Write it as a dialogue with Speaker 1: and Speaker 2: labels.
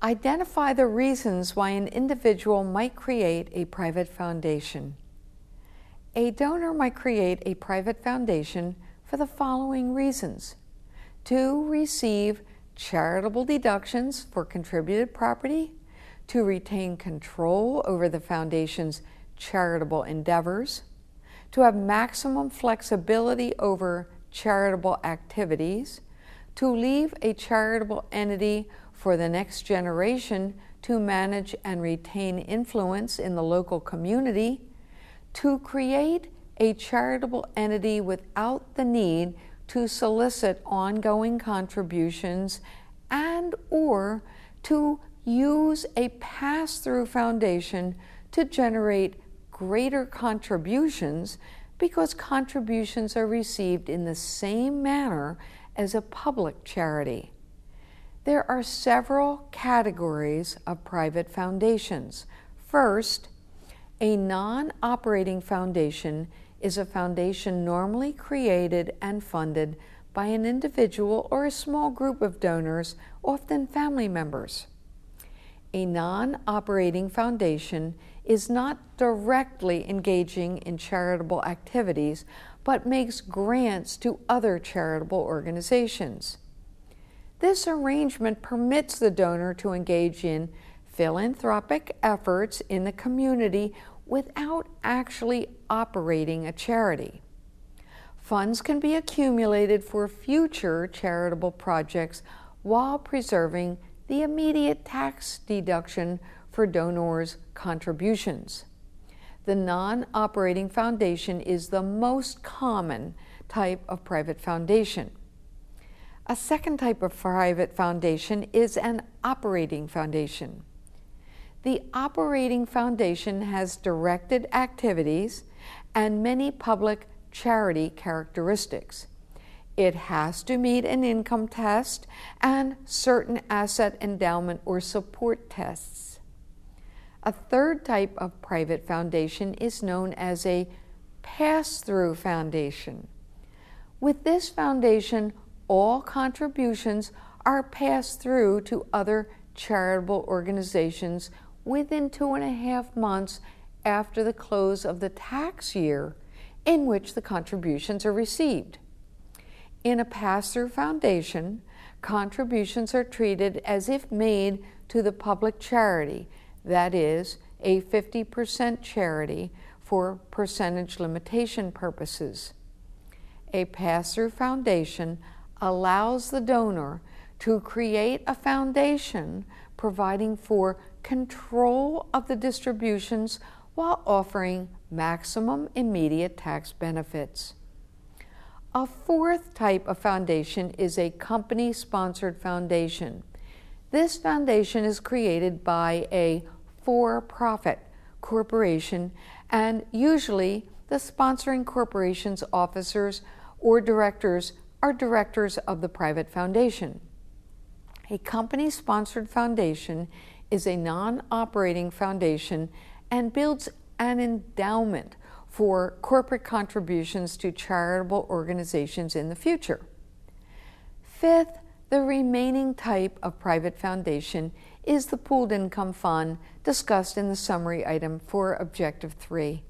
Speaker 1: Identify the reasons why an individual might create a private foundation. A donor might create a private foundation for the following reasons to receive charitable deductions for contributed property, to retain control over the foundation's charitable endeavors, to have maximum flexibility over charitable activities, to leave a charitable entity for the next generation to manage and retain influence in the local community, to create a charitable entity without the need to solicit ongoing contributions and or to use a pass-through foundation to generate greater contributions because contributions are received in the same manner as a public charity. There are several categories of private foundations. First, a non operating foundation is a foundation normally created and funded by an individual or a small group of donors, often family members. A non operating foundation is not directly engaging in charitable activities, but makes grants to other charitable organizations. This arrangement permits the donor to engage in philanthropic efforts in the community without actually operating a charity. Funds can be accumulated for future charitable projects while preserving the immediate tax deduction for donors' contributions. The non operating foundation is the most common type of private foundation. A second type of private foundation is an operating foundation. The operating foundation has directed activities and many public charity characteristics. It has to meet an income test and certain asset endowment or support tests. A third type of private foundation is known as a pass through foundation. With this foundation, all contributions are passed through to other charitable organizations within two and a half months after the close of the tax year in which the contributions are received. In a pass through foundation, contributions are treated as if made to the public charity, that is, a 50% charity for percentage limitation purposes. A pass through foundation allows the donor to create a foundation providing for control of the distributions while offering maximum immediate tax benefits. A fourth type of foundation is a company sponsored foundation. This foundation is created by a for profit corporation, and usually the sponsoring corporation's officers or directors are directors of the private foundation. A company sponsored foundation is a non operating foundation and builds an endowment for corporate contributions to charitable organizations in the future. Fifth, the remaining type of private foundation is the pooled income fund discussed in the summary item for Objective 3.